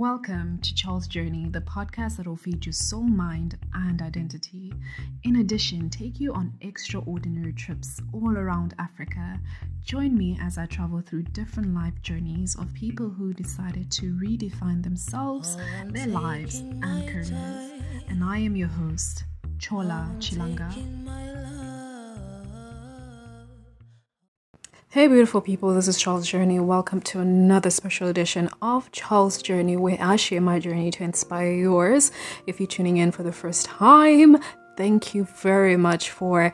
Welcome to Chola's Journey, the podcast that will feed your soul, mind, and identity. In addition, take you on extraordinary trips all around Africa. Join me as I travel through different life journeys of people who decided to redefine themselves, their lives, and careers. And I am your host, Chola Chilanga. Hey, beautiful people, this is Chola's Journey. Welcome to another special edition of Chola's Journey, where I share my journey to inspire yours. If you're tuning in for the first time, thank you very much for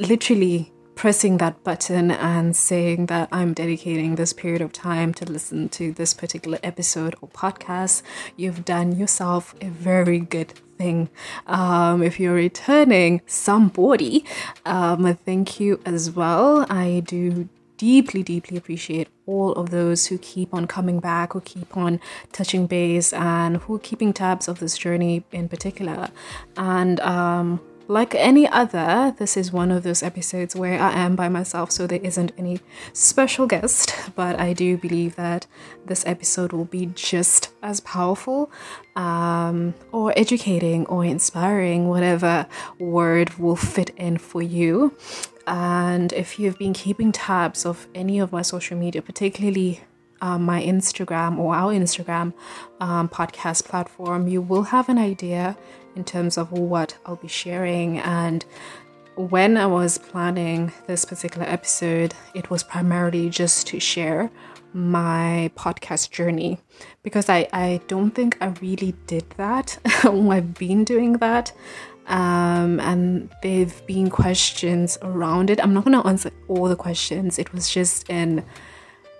literally pressing that button and saying that I'm dedicating this period of time to listen to this particular episode or podcast. You've done yourself a very good thing. Um, if you're returning somebody, um, thank you as well. I do deeply, deeply appreciate all of those who keep on coming back, who keep on touching base, and who are keeping tabs of this journey in particular. And um, like any other, this is one of those episodes where I am by myself, so there isn't any special guest. But I do believe that this episode will be just as powerful, um, or educating, or inspiring, whatever word will fit in for you. And if you've been keeping tabs of any of my social media, particularly um, my Instagram or our Instagram um, podcast platform, you will have an idea in terms of what I'll be sharing. And when I was planning this particular episode, it was primarily just to share my podcast journey because I, I don't think I really did that. I've been doing that. Um, and there've been questions around it. I'm not to answer all the questions. It was just in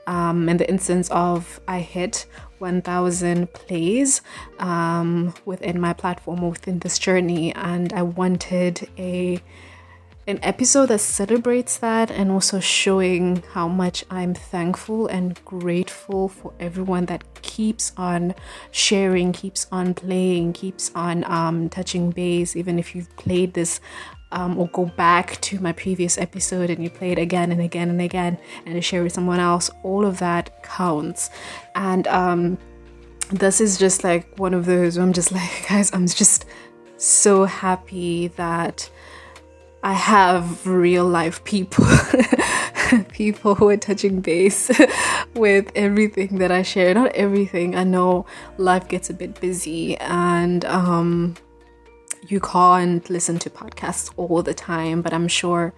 um, in the instance of I hit 1000 plays um, within my platform within this journey and i wanted a an episode that celebrates that and also showing how much i'm thankful and grateful for everyone that keeps on sharing keeps on playing keeps on um, touching base even if you've played this um, or go back to my previous episode and you play it again and again and again and share with someone else, all of that counts. And um, this is just like one of those I'm just like, guys, I'm just so happy that I have real life people, people who are touching base with everything that I share. Not everything, I know life gets a bit busy and um, you can't listen to podcasts all the time, but I'm sure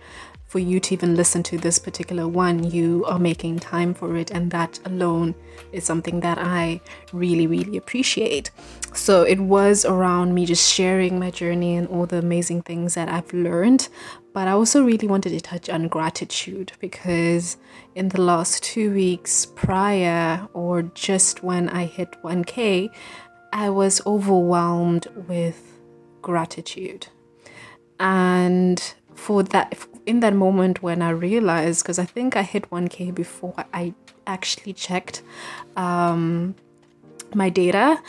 for you to even listen to this particular one, you are making time for it, and that alone is something that I really, really appreciate. So it was around me just sharing my journey and all the amazing things that I've learned, but I also really wanted to touch on gratitude because in the last two weeks prior, or just when I hit 1K, I was overwhelmed with gratitude. And for that, in that moment when I realized, because I think I hit 1K before I actually checked um, my data.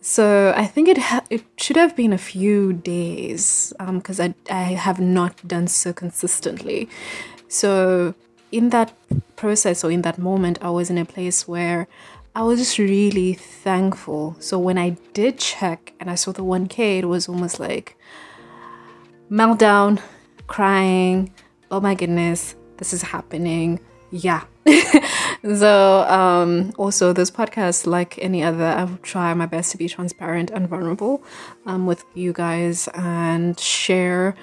So I think it ha- it should have been a few days because um, I I have not done so consistently. So in that process or in that moment, I was in a place where I was just really thankful. So when I did check and I saw the 1K, it was almost like meltdown, crying. Oh my goodness, this is happening. Yeah. so um, also this podcast, like any other, I will try my best to be transparent and vulnerable um, with you guys and share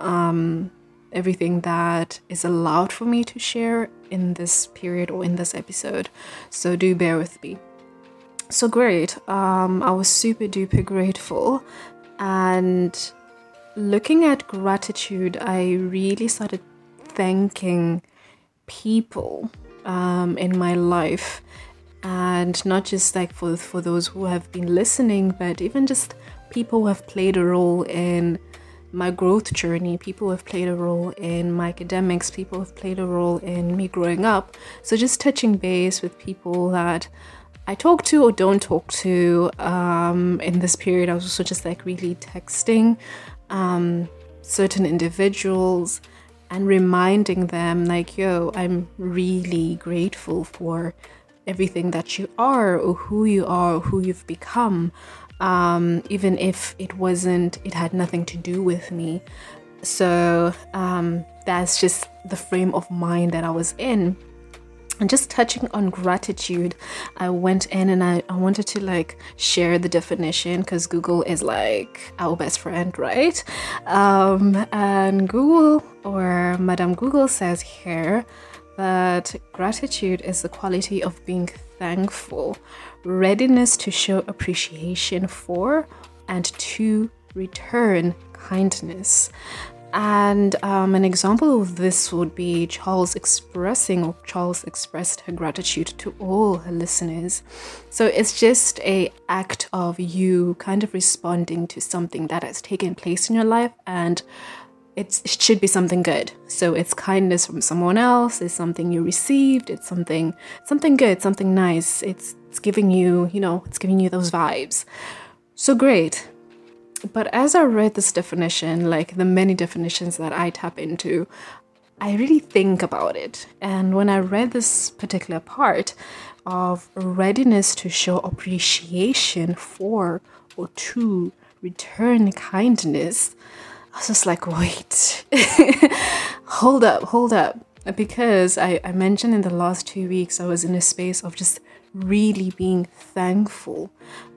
um, everything that is allowed for me to share in this period or in this episode. So do bear with me. So great. Um, I was super duper grateful. And looking at gratitude, I really started thanking people um, in my life. And not just like for, for those who have been listening, but even just people who have played a role in my growth journey. People have played a role in my academics. People have played a role in me growing up. So just touching base with people that I talk to or don't talk to um, in this period. I was also just like really texting um, certain individuals and reminding them, like, yo, I'm really grateful for everything that you are or who you are or who you've become um, even if it wasn't it had nothing to do with me. So um, that's just the frame of mind that i was in. And just touching on gratitude i went in and i, I wanted to like share the definition because google is like our best friend right? Um, and google or madame google says here that gratitude is the quality of being thankful readiness to show appreciation for and to return kindness and um, an example of this would be Chola expressing, or Chola expressed her gratitude to all her listeners. So it's just a act of you kind of responding to something that has taken place in your life, and it should be something good. So it's kindness from someone else. It's something you received. It's something something good, something nice. It's it's giving you, you know, it's giving you those vibes. So great. But as I read this definition, like the many definitions that I tap into, I really think about it. And when I read this particular part of readiness to show appreciation for or to return kindness, I was just like, wait, hold up, hold up. Because I, I mentioned in the last two weeks, I was in a space of just really being thankful.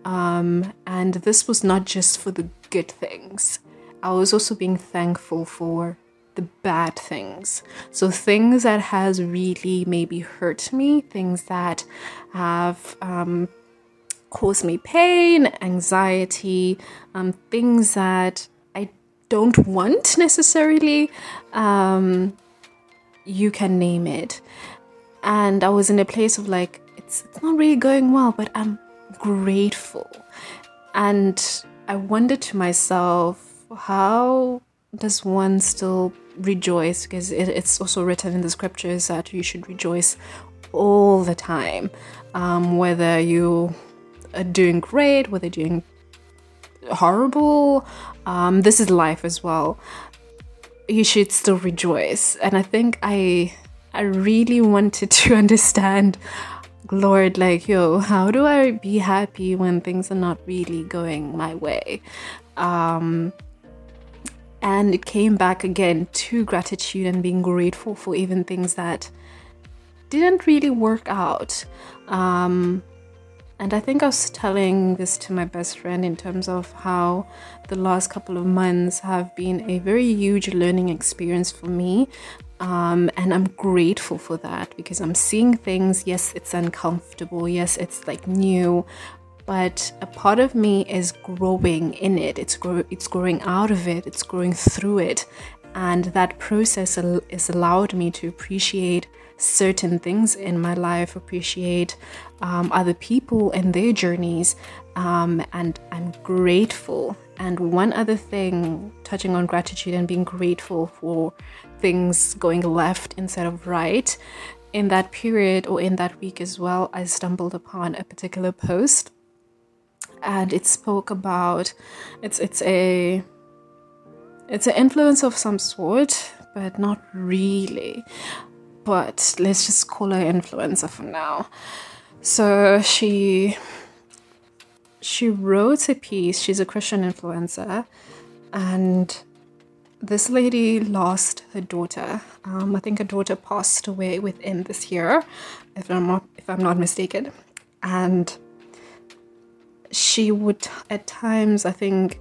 Um, and this was not just for the good things, I was also being thankful for the bad things. So things that has really maybe hurt me, things that have um, caused me pain, anxiety, um, things that I don't want necessarily. Um, you can name it. And I was in a place of like, it's, it's not really going well, but I'm grateful. And I wonder to myself, how does one still rejoice? Because it, it's also written in the scriptures that you should rejoice all the time, um, whether you are doing great, whether you're doing horrible. Um, this is life as well. You should still rejoice, and I think I I really wanted to understand Lord, like, yo, how do I be happy when things are not really going my way? Um, and it came back again to gratitude and being grateful for even things that didn't really work out. Um, and I think I was telling this to my best friend in terms of how the last couple of months have been a very huge learning experience for me. Um, and I'm grateful for that because I'm seeing things. Yes, it's uncomfortable. Yes, it's like new, but a part of me is growing in it. It's it's growing out of it. It's growing through it, and that process al- is allowed me to appreciate certain things in my life, appreciate um, other people and their journeys, um, and I'm grateful. And one other thing, touching on gratitude and being grateful for things going left instead of right. In that period or in that week as well, I stumbled upon a particular post and it spoke about it's it's a it's an influence of some sort, but not really. But let's just call her influencer for now. So she she wrote a piece. She's a Christian influencer, and this lady lost her daughter. Um, I think her daughter passed away within this year, if I'm not if I'm not mistaken, and she would at times, I think,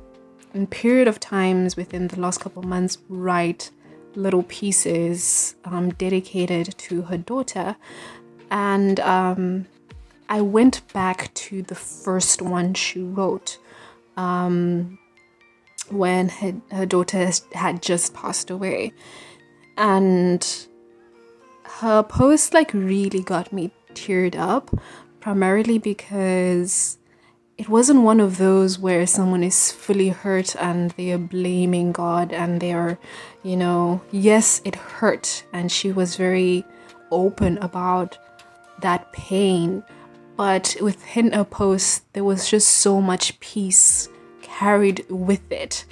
in period of times within the last couple months, write little pieces um, dedicated to her daughter, and um, I went back to the first one she wrote. Um, when her, her daughter had just passed away. And her post like really got me teared up, primarily because it wasn't one of those where someone is fully hurt and they are blaming God and they are, you know, yes, it hurt. And she was very open about that pain. But within her post, there was just so much peace carried with it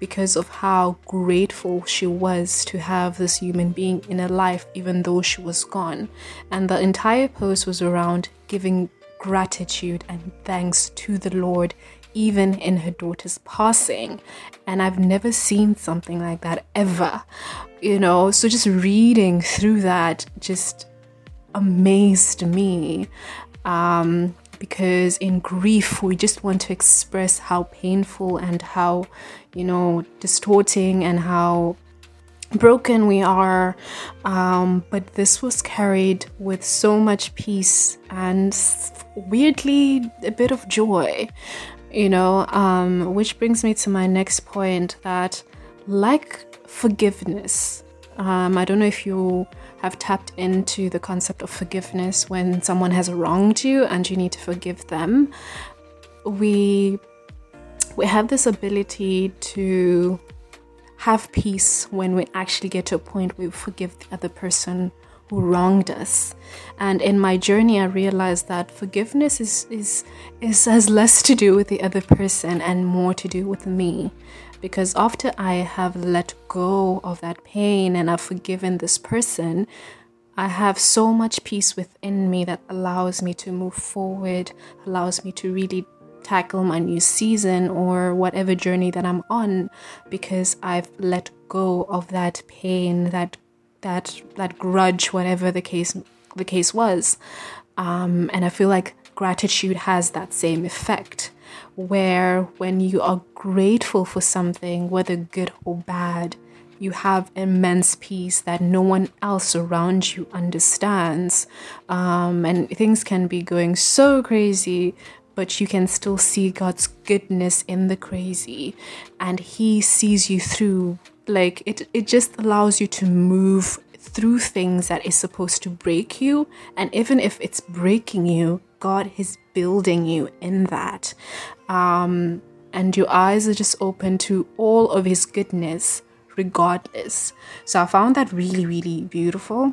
because of how grateful she was to have this human being in her life, even though she was gone. And the entire post was around giving gratitude and thanks to the Lord even in her daughter's passing. And I've never seen something like that ever, you know. So just reading through that just amazed me. Um, because in grief, we just want to express how painful and how, you know, distorting and how broken we are. Um, but this was carried with so much peace and weirdly a bit of joy you know, um, which brings me to my next point that, like forgiveness, um, I don't know if you have tapped into the concept of forgiveness when someone has wronged you and you need to forgive them. We we have this ability to have peace when we actually get to a point where we forgive the other person who wronged us. And in my journey, I realized that forgiveness is, is, is has less to do with the other person and more to do with me. Because after I have let go of that pain and I've forgiven this person, I have so much peace within me that allows me to move forward, allows me to really tackle my new season or whatever journey that I'm on because I've let go of that pain, that that that grudge, whatever the case the case was. Um, and I feel like gratitude has that same effect, where when you are grateful for something, whether good or bad, you have immense peace that no one else around you understands. Um, and things can be going so crazy, but you can still see God's goodness in the crazy, and He sees you through like it it just allows you to move through things that is supposed to break you and even if it's breaking you god is building you in that. Um, and your eyes are just open to all of his goodness regardless. So i found that really really beautiful.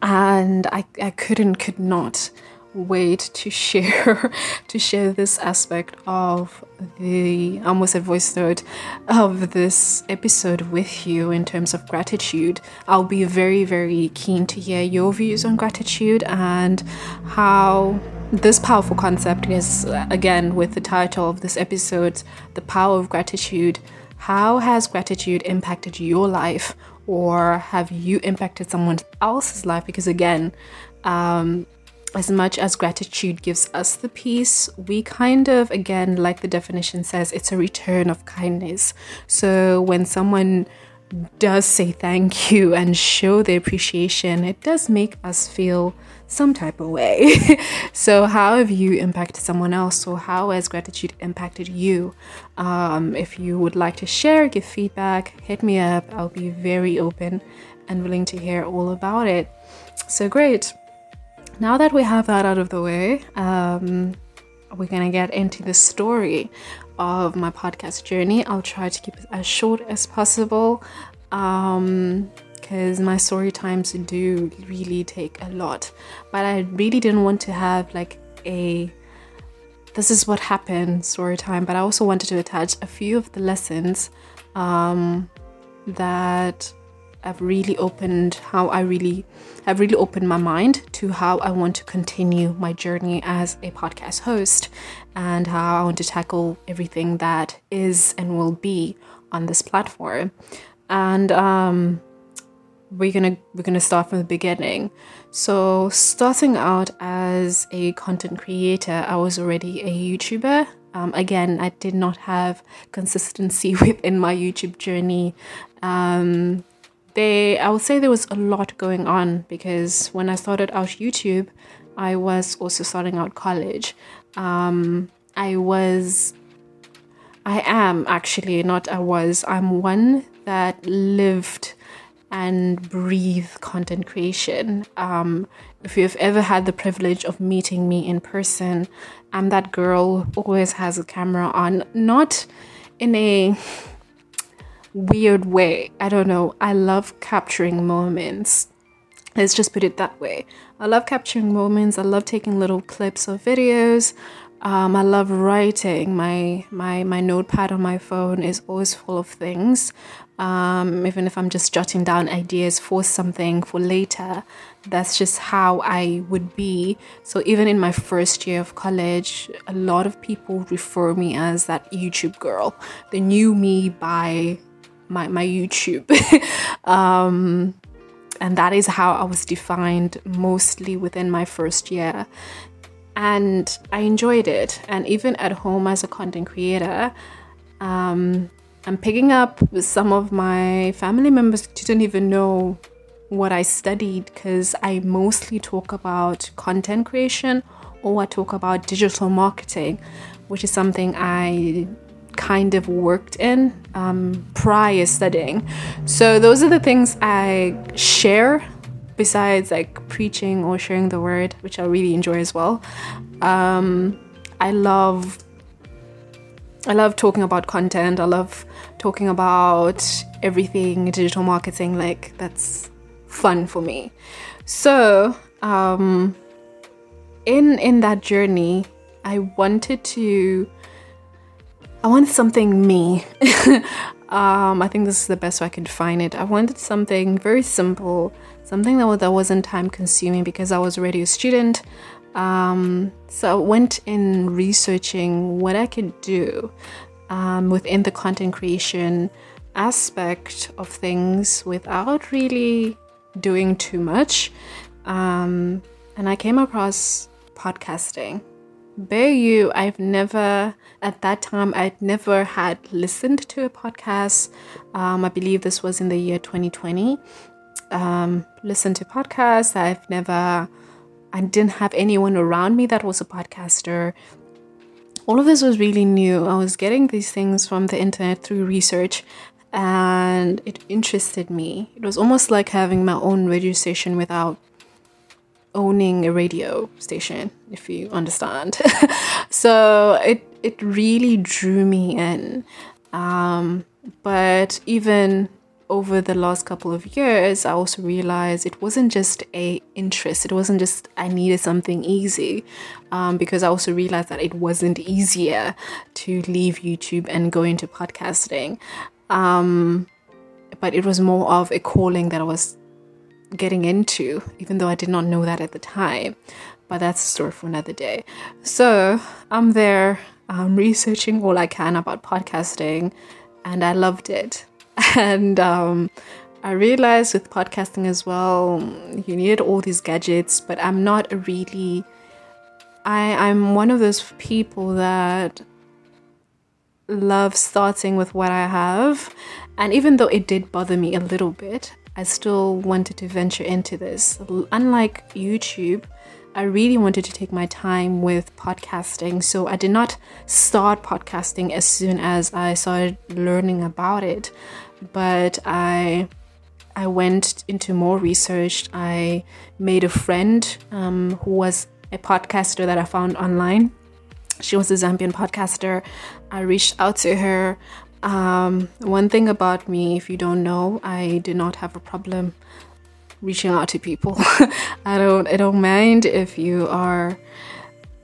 And i, I couldn't could not wait to share to share this aspect of the almost a voice note of this episode with you in terms of gratitude. I'll be very very keen to hear your views on gratitude and how this powerful concept is again with the title of this episode, the power of gratitude. How has gratitude impacted your life or have you impacted someone else's life because again um, as much as gratitude gives us the peace, we kind of, again, like the definition says, it's a return of kindness. So when someone does say thank you and show their appreciation, it does make us feel some type of way. so, how have you impacted someone else, or how has gratitude impacted you? Um, if you would like to share, give feedback, hit me up. I'll be very open and willing to hear all about it. So, great now that we have that out of the way, um, we're gonna get into the story of my podcast journey. I'll try to keep it as short as possible because um, my story times do really take a lot. But I really didn't want to have like a this is what happened story time, but I also wanted to attach a few of the lessons um, that have really opened how I really I've really opened my mind to how I want to continue my journey as a podcast host and how I want to tackle everything that is and will be on this platform. And um, we're gonna we're gonna start from the beginning. So starting out as a content creator, I was already a YouTuber. Um, again, I did not have consistency within my YouTube journey. Um, they I would say there was a lot going on because when I started out YouTube, I was also starting out college. Um, I was I am actually not I was. I'm one that lived and breathe content creation. Um, if you've ever had the privilege of meeting me in person, I'm that girl always has a camera on, not in a weird way. I don't know. I love capturing moments. Let's just put it that way. I love capturing moments. I love taking little clips of videos. Um, I love writing. My my my notepad on my phone is always full of things. um, even if I'm just jotting down ideas for something for later. That's just how I would be. So even in my first year of college, a lot of people refer me as that YouTube girl. They knew me by my my YouTube. um, and that is how I was defined mostly within my first year. And I enjoyed it. And even at home as a content creator, um, I'm picking up with some of my family members who didn't even know what I studied because I mostly talk about content creation or I talk about digital marketing, which is something I kind of worked in um, prior studying. So those are the things I share besides like preaching or sharing the word, which I really enjoy as well. Um, I love I love talking about content. I love talking about everything digital marketing. Like that's fun for me. So um, in in that journey, I wanted to I wanted something me. um, I think this is the best way I could find it. I wanted something very simple, something that, that wasn't time consuming because I was already a student. Um, so I went in researching what I could do um, within the content creation aspect of things without really doing too much. Um, and I came across podcasting. Bear you, I've never, at that time, I'd never had listened to a podcast. Um, I believe this was in the year 2020. Um, listened to podcasts. I've never, I didn't have anyone around me that was a podcaster. All of this was really new. I was getting these things from the internet through research and it interested me. It was almost like having my own radio station without owning a radio station, if you understand. so it it really drew me in. Um, but even over the last couple of years, I also realized it wasn't just a interest. It wasn't just I needed something easy, um, because I also realized that it wasn't easier to leave YouTube and go into podcasting. Um, but it was more of a calling that I was getting into, even though I did not know that at the time. But that's a story for another day. So I'm there um, researching all I can about podcasting, and I loved it. And um, I realized with podcasting as well, you needed all these gadgets, but I'm not really. I, I'm one of those people that love starting with what I have. And even though it did bother me a little bit, I still wanted to venture into this. Unlike YouTube, I really wanted to take my time with podcasting. So I did not start podcasting as soon as I started learning about it, but I I went into more research. I made a friend um, who was a podcaster that I found online. She was a Zambian podcaster. I reached out to her. Um, one thing about me, if you don't know, I do not have a problem reaching out to people. I don't I don't mind if you are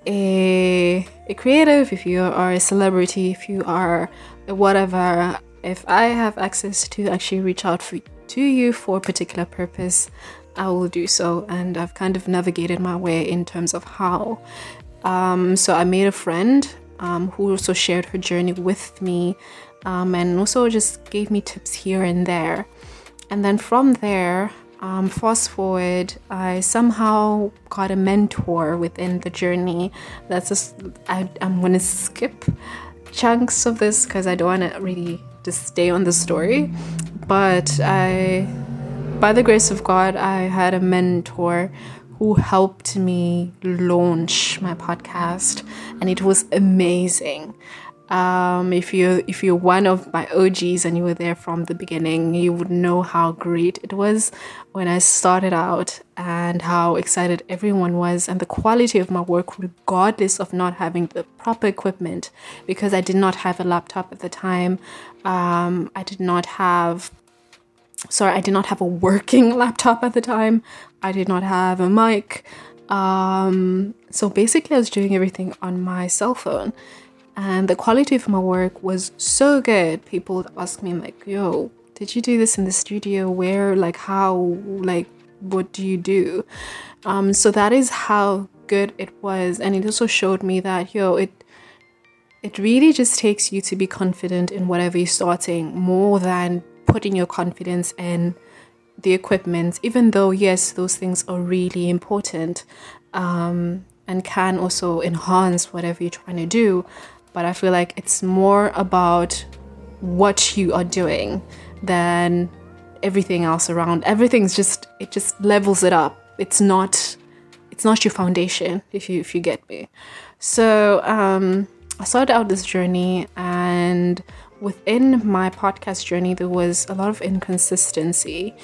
a a creative, if you are a celebrity, if you are whatever. If I have access to actually reach out for, to you for a particular purpose, I will do so. And I've kind of navigated my way in terms of how. Um, so I made a friend um, who also shared her journey with me um, and also just gave me tips here and there. And then from there, um, fast forward, I somehow got a mentor within the journey. That's just, I, I'm going to skip chunks of this because I don't want to really just stay on the story. But I, by the grace of God, I had a mentor who helped me launch my podcast, and it was amazing. Um, if you if you're one of my OGs and you were there from the beginning, you would know how great it was when I started out and how excited everyone was and the quality of my work, regardless of not having the proper equipment, because I did not have a laptop at the time. Um, I did not have sorry, I did not have a working laptop at the time. I did not have a mic. Um, so basically, I was doing everything on my cell phone and the quality of my work was so good. People would ask me like, "Yo, did you do this in the studio? Where, like, how, like, what do you do? Um, so that is how good it was, and it also showed me that yo, it it really just takes you to be confident in whatever you're starting more than putting your confidence in the equipment, even though, yes, those things are really important um, and can also enhance whatever you're trying to do. But I feel like it's more about what you are doing than everything else around. Everything's just, it just levels it up. It's not. It's not your foundation, if you if you get me. So um, I started out this journey, and within my podcast journey, there was a lot of inconsistency.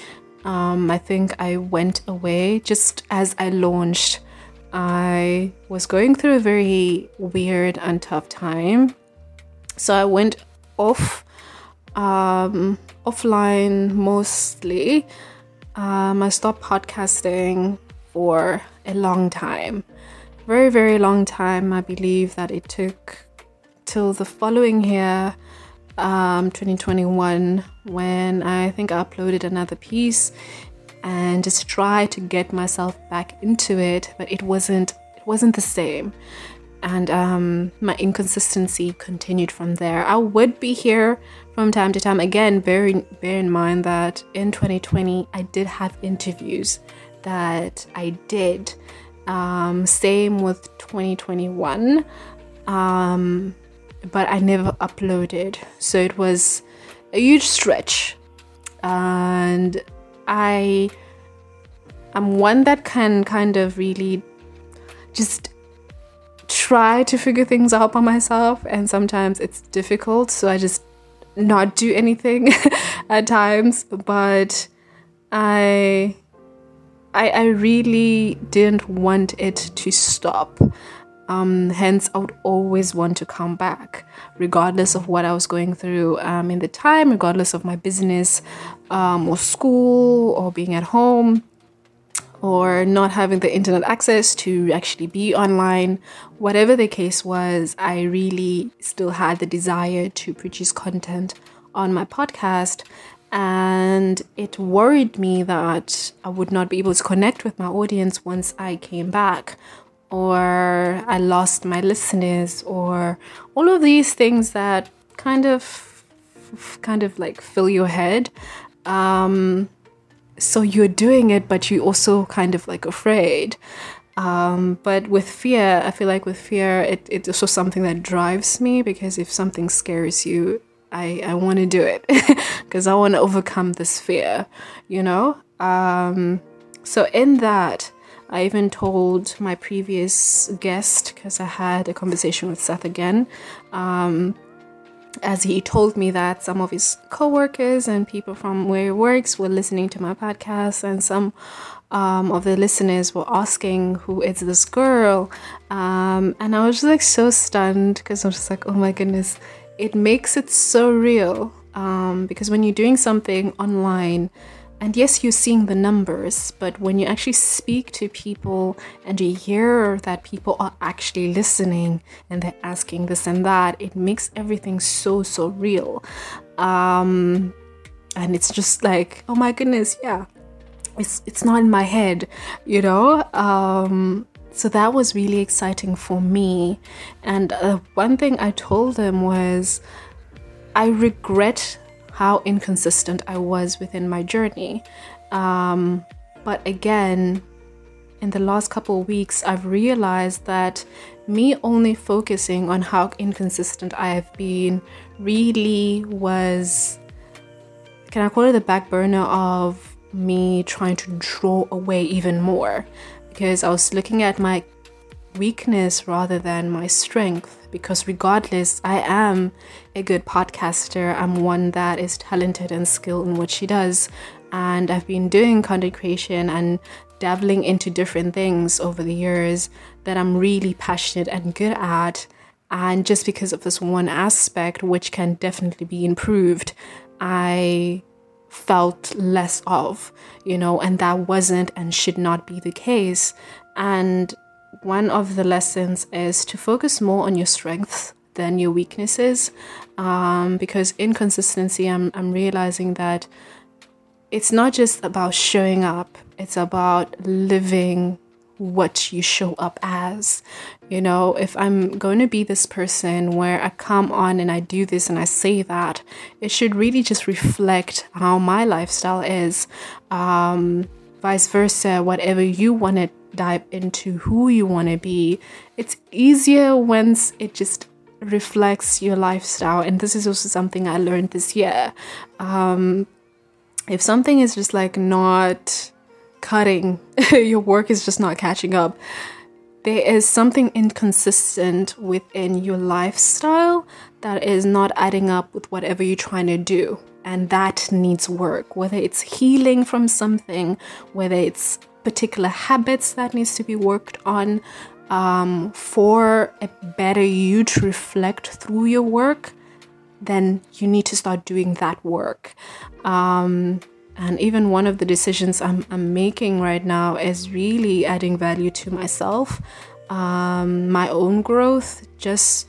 Um, I think I went away just as I launched. I was going through a very weird and tough time. So I went off, um, offline mostly. Um, I stopped podcasting for a long time. Very, very long time. I believe that it took till the following year um, 2021 when I think I uploaded another piece and just try to get myself back into it, but it wasn't it wasn't the same. And um, my inconsistency continued from there. I would be here from time to time. Again, bear bear in mind that in 2020 I did have interviews that I did. Um, same with 2021. Um, but I never uploaded. So it was a huge stretch. And I am one that can kind of really just try to figure things out by myself and sometimes it's difficult so i just not do anything at times but I, I i really didn't want it to stop um, hence, I would always want to come back, regardless of what I was going through um, in the time, regardless of my business um, or school or being at home or not having the internet access to actually be online. Whatever the case was, I really still had the desire to produce content on my podcast. And it worried me that I would not be able to connect with my audience once I came back or I lost my listeners or all of these things that kind of kind of like fill your head. Um, so you're doing it but you also kind of like afraid. Um, but with fear i feel like with fear it, it's also something that drives me because if something scares you i, I want to do it because i want to overcome this fear you know? Um, so in that I even told my previous guest, because I had a conversation with Seth again, um, as he told me that some of his co-workers and people from where he works were listening to my podcast and some um, of the listeners were asking who is this girl um, and i was just like so stunned because i was just like oh my goodness it makes it so real um, because when you're doing something online and yes, you're seeing the numbers, but when you actually speak to people and you hear that people are actually listening and they're asking this and that, it makes everything so, so real. Um, and it's just like, oh my goodness, yeah, it's, it's not in my head, you know? Um, so that was really exciting for me. And uh, one thing I told them was, I regret how inconsistent I was within my journey. Um, but again, in the last couple weeks, I've realized that me only focusing on how inconsistent I have been really was, can I call it the back burner of me trying to draw away even more? Because I was looking at my weakness rather than my strength because regardless i am a good podcaster. I'm one that is talented and skilled in what she does. And i've been doing content creation and dabbling into different things over the years that i'm really passionate and good at. And just because of this one aspect which can definitely be improved i felt less of you know and that wasn't and should not be the case. And one of the lessons is to focus more on your strengths than your weaknesses. Um, because inconsistency, I'm, I'm realizing that it's not just about showing up, it's about living what you show up as. You know, if I'm going to be this person where I come on and I do this and I say that, it should really just reflect how my lifestyle is. Um, vice versa, whatever you want to dive into, who you want to be, it's easier once it just reflects your lifestyle. And this is also something I learned this year. Um, if something is just like not cutting, your work is just not catching up, there is something inconsistent within your lifestyle that is not adding up with whatever you're trying to do. And that needs work, whether it's healing from something, whether it's particular habits that needs to be worked on um, for a better you to reflect through your work then you need to start doing that work. Um, and even one of the decisions I'm, I'm making right now is really adding value to myself, um, my own growth, just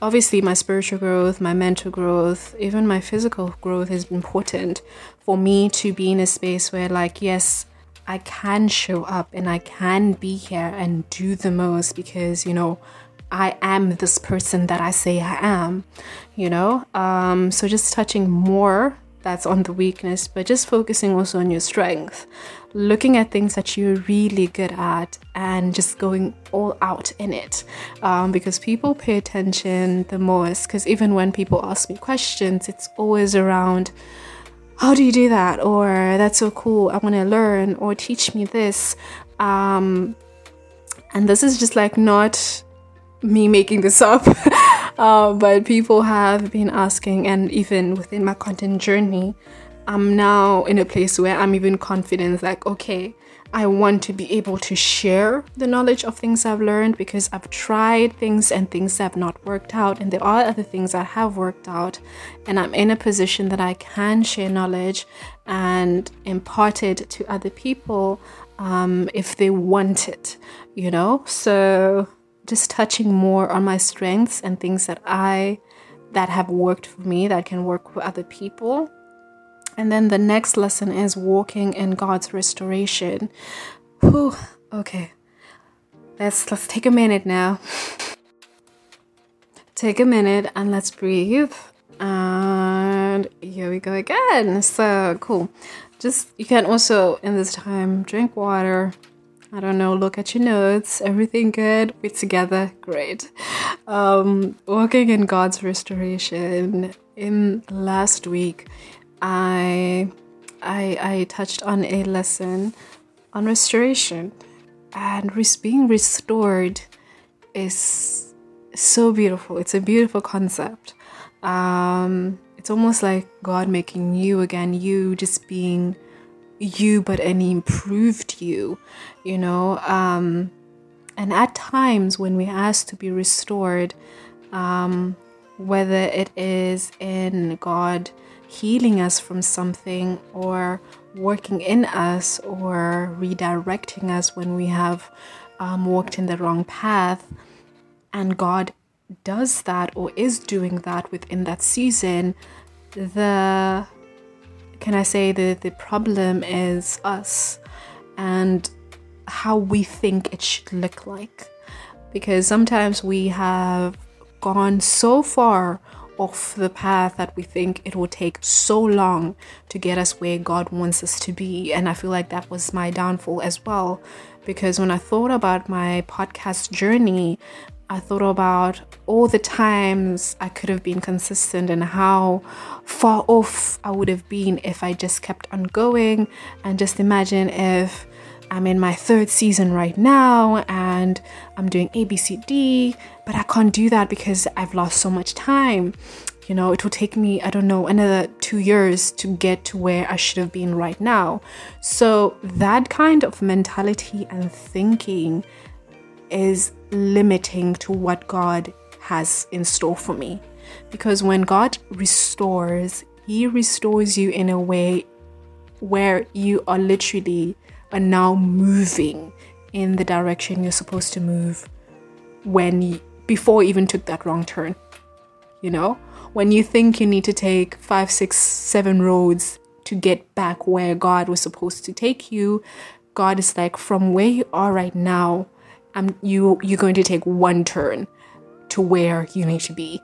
obviously my spiritual growth, my mental growth, even my physical growth is important for me to be in a space where, like, yes, I can show up and I can be here and do the most because, you know, I am this person that I say I am, you know? Um, so just touching more that's on the weakness, but just focusing also on your strength. Looking at things that you're really good at and just going all out in it. Um, because people pay attention the most. Because even when people ask me questions, it's always around, how do you do that? Or that's so cool, I want to learn, or teach me this. Um, and this is just like not me making this up. uh, but people have been asking, and even within my content journey, I'm now in a place where I'm even confident, like, okay, I want to be able to share the knowledge of things I've learned because I've tried things and things have not worked out, and there are other things that have worked out, and I'm in a position that I can share knowledge and impart it to other people um, if they want it, you know? So just touching more on my strengths and things that I that have worked for me that can work for other people. And then the next lesson is walking in God's restoration. Whew, okay. Let's let's take a minute now. take a minute and let's breathe. And here we go again. So cool. Just you can also in this time drink water, I don't know, look at your notes. Everything good? We're together? Great. Um, working in God's restoration. In last week, I, I, I touched on a lesson on restoration, and res- being restored is so beautiful. It's a beautiful concept. Um, it's almost like God making you again, you just being you but an improved you you know um, and at times when we ask to be restored um, whether it is in god healing us from something or working in us or redirecting us when we have um, walked in the wrong path and god does that or is doing that within that season the can I say that the problem is us and how we think it should look like? Because sometimes we have gone so far off the path that we think it will take so long to get us where God wants us to be. And I feel like that was my downfall as well. Because when I thought about my podcast journey, I thought about all the times I could have been consistent and how far off I would have been if I just kept on going. And just imagine if I'm in my third season right now and I'm doing ABCD, but I can't do that because I've lost so much time. You know, it will take me, I don't know, another two years to get to where I should have been right now. So, that kind of mentality and thinking is limiting to what God has in store for me. Because when God restores, He restores you in a way where you are literally are now moving in the direction you're supposed to move when you, before you even took that wrong turn. you know? When you think you need to take five, six, seven roads to get back where God was supposed to take you, God is like, from where you are right now, I'm you you're going to take one turn to where you need to be.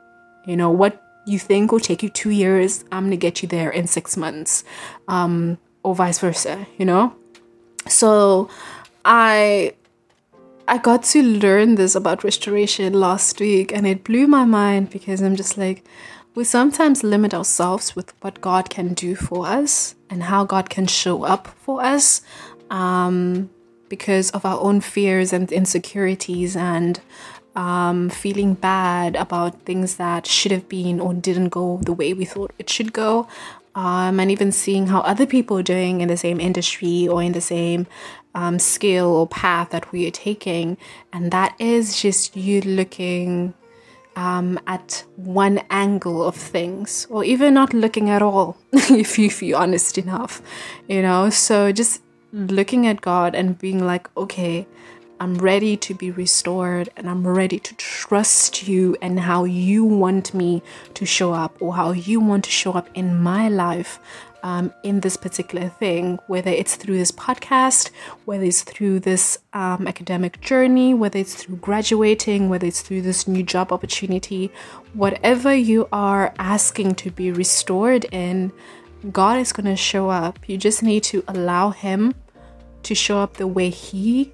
You know, what you think will take you two years, I'm gonna get you there in six months. Um, or vice versa, you know? So I I got to learn this about restoration last week and it blew my mind because I'm just like we sometimes limit ourselves with what God can do for us and how God can show up for us um, because of our own fears and insecurities and um, feeling bad about things that should have been or didn't go the way we thought it should go. Um, and even seeing how other people are doing in the same industry or in the same um, skill or path that we are taking. And that is just you looking um, at one angle of things, or even not looking at all, if, you, you're honest enough, you know. So just looking at God and being like, okay, I'm ready to be restored and I'm ready to trust you and how you want me to show up or how you want to show up in my life um, in this particular thing, whether it's through this podcast, whether it's through this um, academic journey, whether it's through graduating, whether it's through this new job opportunity, whatever you are asking to be restored in, God is going to show up. You just need to allow Him to show up the way He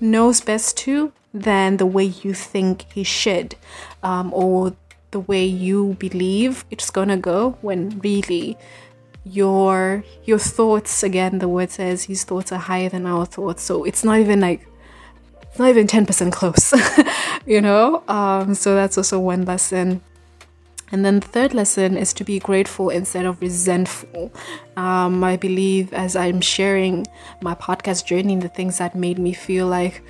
knows best to than the way you think he should um, or the way you believe it's gonna go when really your your thoughts again the word says his thoughts are higher than our thoughts. So it's not even like it's not even 10% close you know? Um, so that's also one lesson. And then the third lesson is to be grateful instead of resentful. Um, I believe as I'm sharing my podcast journey, the things that made me feel like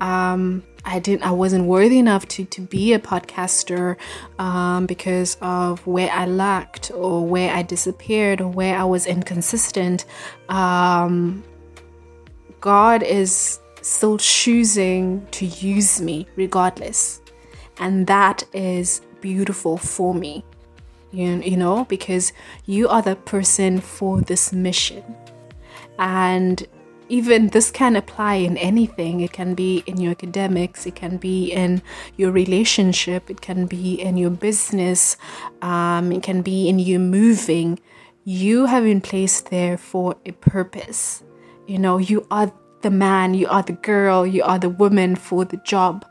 um, I didn't, I wasn't worthy enough to to be a podcaster um, because of where I lacked or where I disappeared or where I was inconsistent. Um, God is still choosing to use me regardless, and that is beautiful for me. You, you know, because you are the person for this mission. And even this can apply in anything. It can be in your academics, it can be in your relationship, it can be in your business, um, it can be in you moving. You have been placed there for a purpose. You know, you are the man, you are the girl, you are the woman for the job.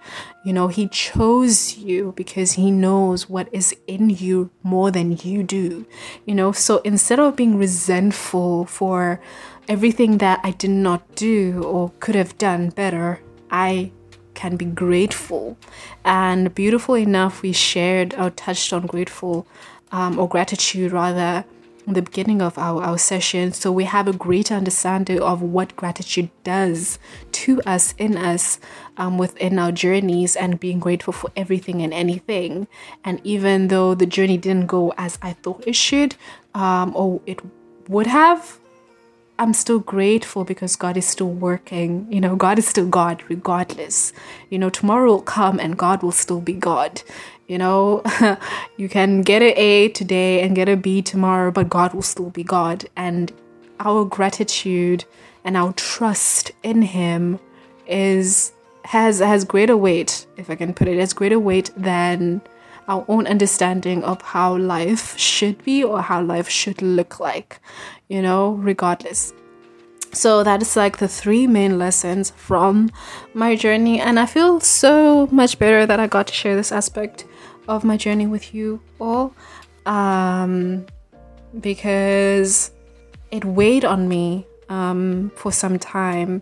You know, he chose you because he knows what is in you more than you do. You know, so instead of being resentful for everything that I did not do or could have done better, I can be grateful. And beautiful enough, we shared or touched on grateful um, or gratitude rather in the beginning of our, our session so we have a greater understanding of what gratitude does to us in us um, within our journeys and being grateful for everything and anything and even though the journey didn't go as i thought it should um, or it would have I'm still grateful because God is still working. You know, God is still God regardless. You know, tomorrow will come and God will still be God. You know, you can get an A today and get a B tomorrow, but God will still be God. And our gratitude and our trust in Him is has has greater weight, if I can put it, has greater weight than our own understanding of how life should be or how life should look like, you know, regardless. So that is like the three main lessons from my journey, and I feel so much better that I got to share this aspect of my journey with you all um, because it weighed on me um, for some time.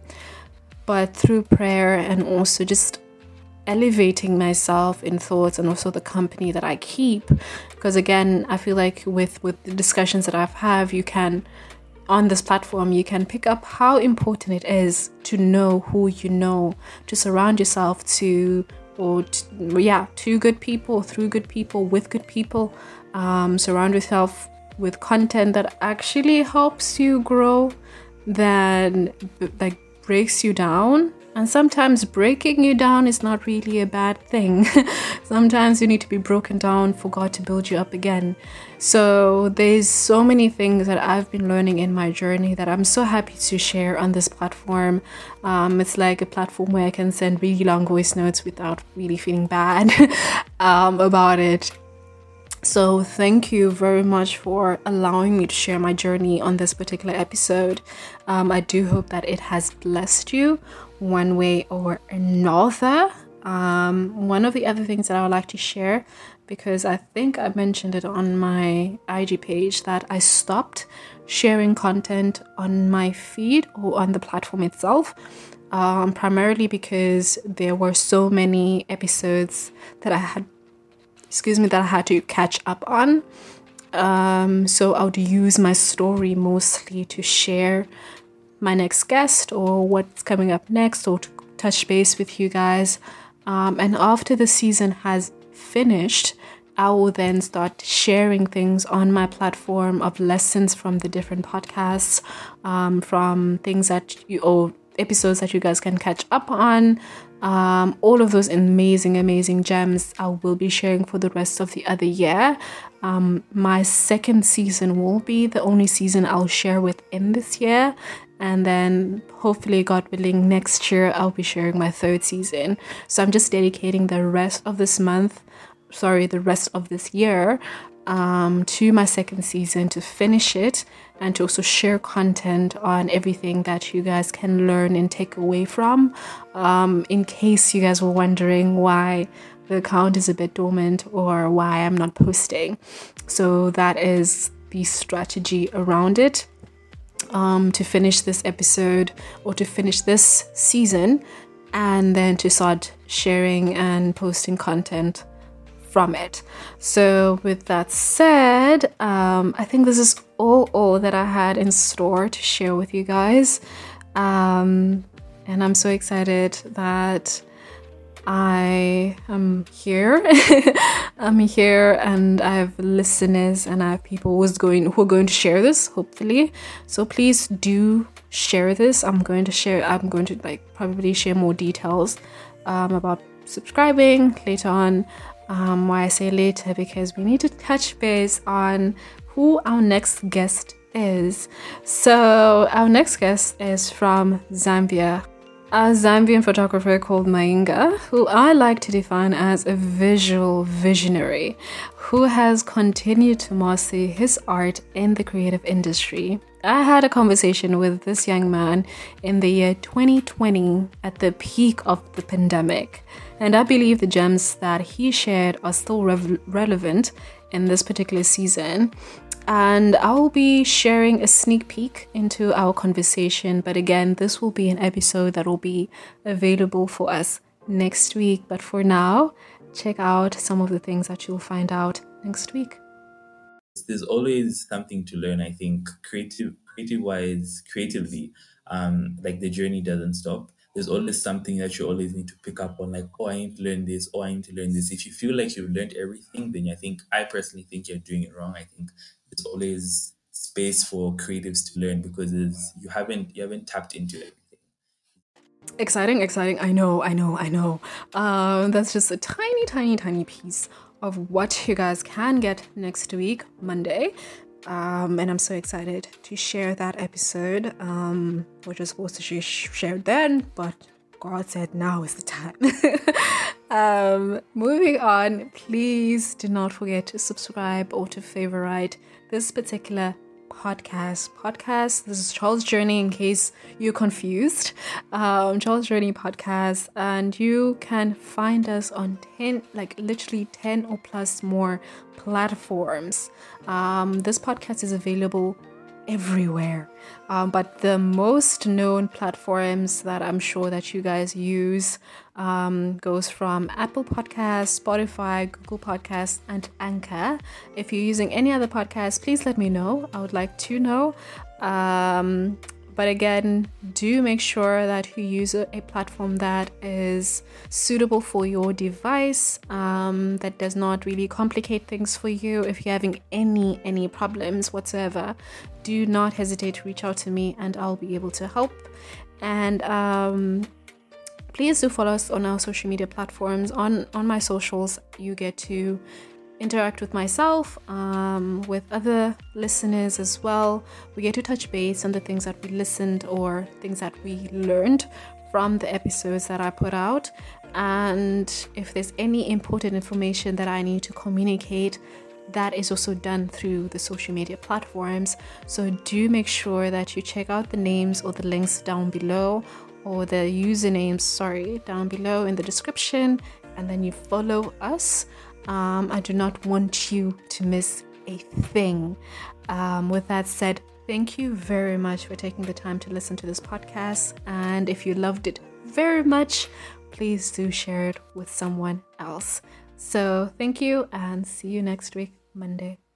But through prayer and also just elevating myself in thoughts and also the company that I keep, because again, I feel like with with the discussions that I've had, you can on this platform you can pick up how important it is to know who you know, to surround yourself to or t- yeah, to good people, through good people, with good people. Um, surround yourself with content that actually helps you grow, that like breaks you down And sometimes breaking you down is not really a bad thing. sometimes you need to be broken down for God to build you up again. So there's so many things that I've been learning in my journey that I'm so happy to share on this platform. Um, it's like a platform where I can send really long voice notes without really feeling bad um, about it. So, thank you very much for allowing me to share my journey on this particular episode. Um, I do hope that it has blessed you one way or another. Um, one of the other things that I would like to share, because I think I mentioned it on my IG page, that I stopped sharing content on my feed or on the platform itself. Um, primarily because there were so many episodes that I had excuse me, that I had to catch up on. Um, so I would use my story mostly to share my next guest or what's coming up next or to touch base with you guys. Um, and after the season has finished, I will then start sharing things on my platform of lessons from the different podcasts, um, from things that you or episodes that you guys can catch up on, um, all of those amazing, amazing gems I will be sharing for the rest of the other year. Um, my second season will be the only season I'll share within this year. And then, hopefully, God willing, next year I'll be sharing my third season. So, I'm just dedicating the rest of this month, sorry, the rest of this year um, to my second season to finish it and to also share content on everything that you guys can learn and take away from. Um, in case you guys were wondering why the account is a bit dormant or why I'm not posting. So, that is the strategy around it. Um, to finish this episode or to finish this season, and then to start sharing and posting content from it. So, with that said, um, I think this is all, all that I had in store to share with you guys. Um, and I'm so excited that I am here. I'm here, and I have listeners, and I have people who's going who are going to share this. Hopefully, so please do share this. I'm going to share. I'm going to like probably share more details um, about subscribing later on. Um, why I say later because we need to touch base on who our next guest is. So, our next guest is from Zambia. A Zambian photographer called Mainga, who I like to define as a visual visionary, who has continued to master his art in the creative industry. I had a conversation with this young man in the year 2020 at the peak of the pandemic. And I believe the gems that he shared are still rev- relevant in this particular season. And I'll be sharing a sneak peek into our conversation. But again, this will be an episode that will be available for us next week. But for now, check out some of the things that you'll find out next week. There's always something to learn, I think, creative creative wise, creatively. Um, like the journey doesn't stop there's always something that you always need to pick up on, like, oh, I need to learn this, oh, I need to learn this. If you feel like you've learned everything, then I think, I personally think you're doing it wrong. I think there's always space for creatives to learn because you haven't you haven't tapped into everything. Exciting, exciting. I know, I know, I know. Um, that's just a tiny, tiny, tiny piece of what you guys can get next week, Monday. Um, and I'm so excited to share that episode, um, which was supposed to be shared then, but God said now is the time. um, moving on, please do not forget to subscribe or to favorite this particular podcast. Podcast. This is Chola's Journey. In case you're confused, um, Chola's Journey podcast, and you can find us on ten, like literally ten or plus more platforms. Um, this podcast is available everywhere. Um, but the most known platforms that I'm sure that you guys use um, goes from Apple Podcasts, Spotify, Google Podcasts, and Anchor. If you're using any other podcast, please let me know. I would like to know. Um, but again, do make sure that you use a, platform that is suitable for your device, um, that does not really complicate things for you. If you're having any any problems whatsoever, do not hesitate to reach out to me, and I'll be able to help. And um, please do follow us on our social media platforms. On on my socials, you get to interact with myself, um, with other listeners as well. We get to touch base on the things that we listened or things that we learned from the episodes that I put out. And if there's any important information that I need to communicate, that is also done through the social media platforms. So do make sure that you check out the names or the links down below or the usernames, sorry, down below in the description, and then you follow us. Um, I do not want you to miss a thing. Um, with that said, thank you very much for taking the time to listen to this podcast. And if you loved it very much, please do share it with someone else. So, thank you and see you next week, Monday.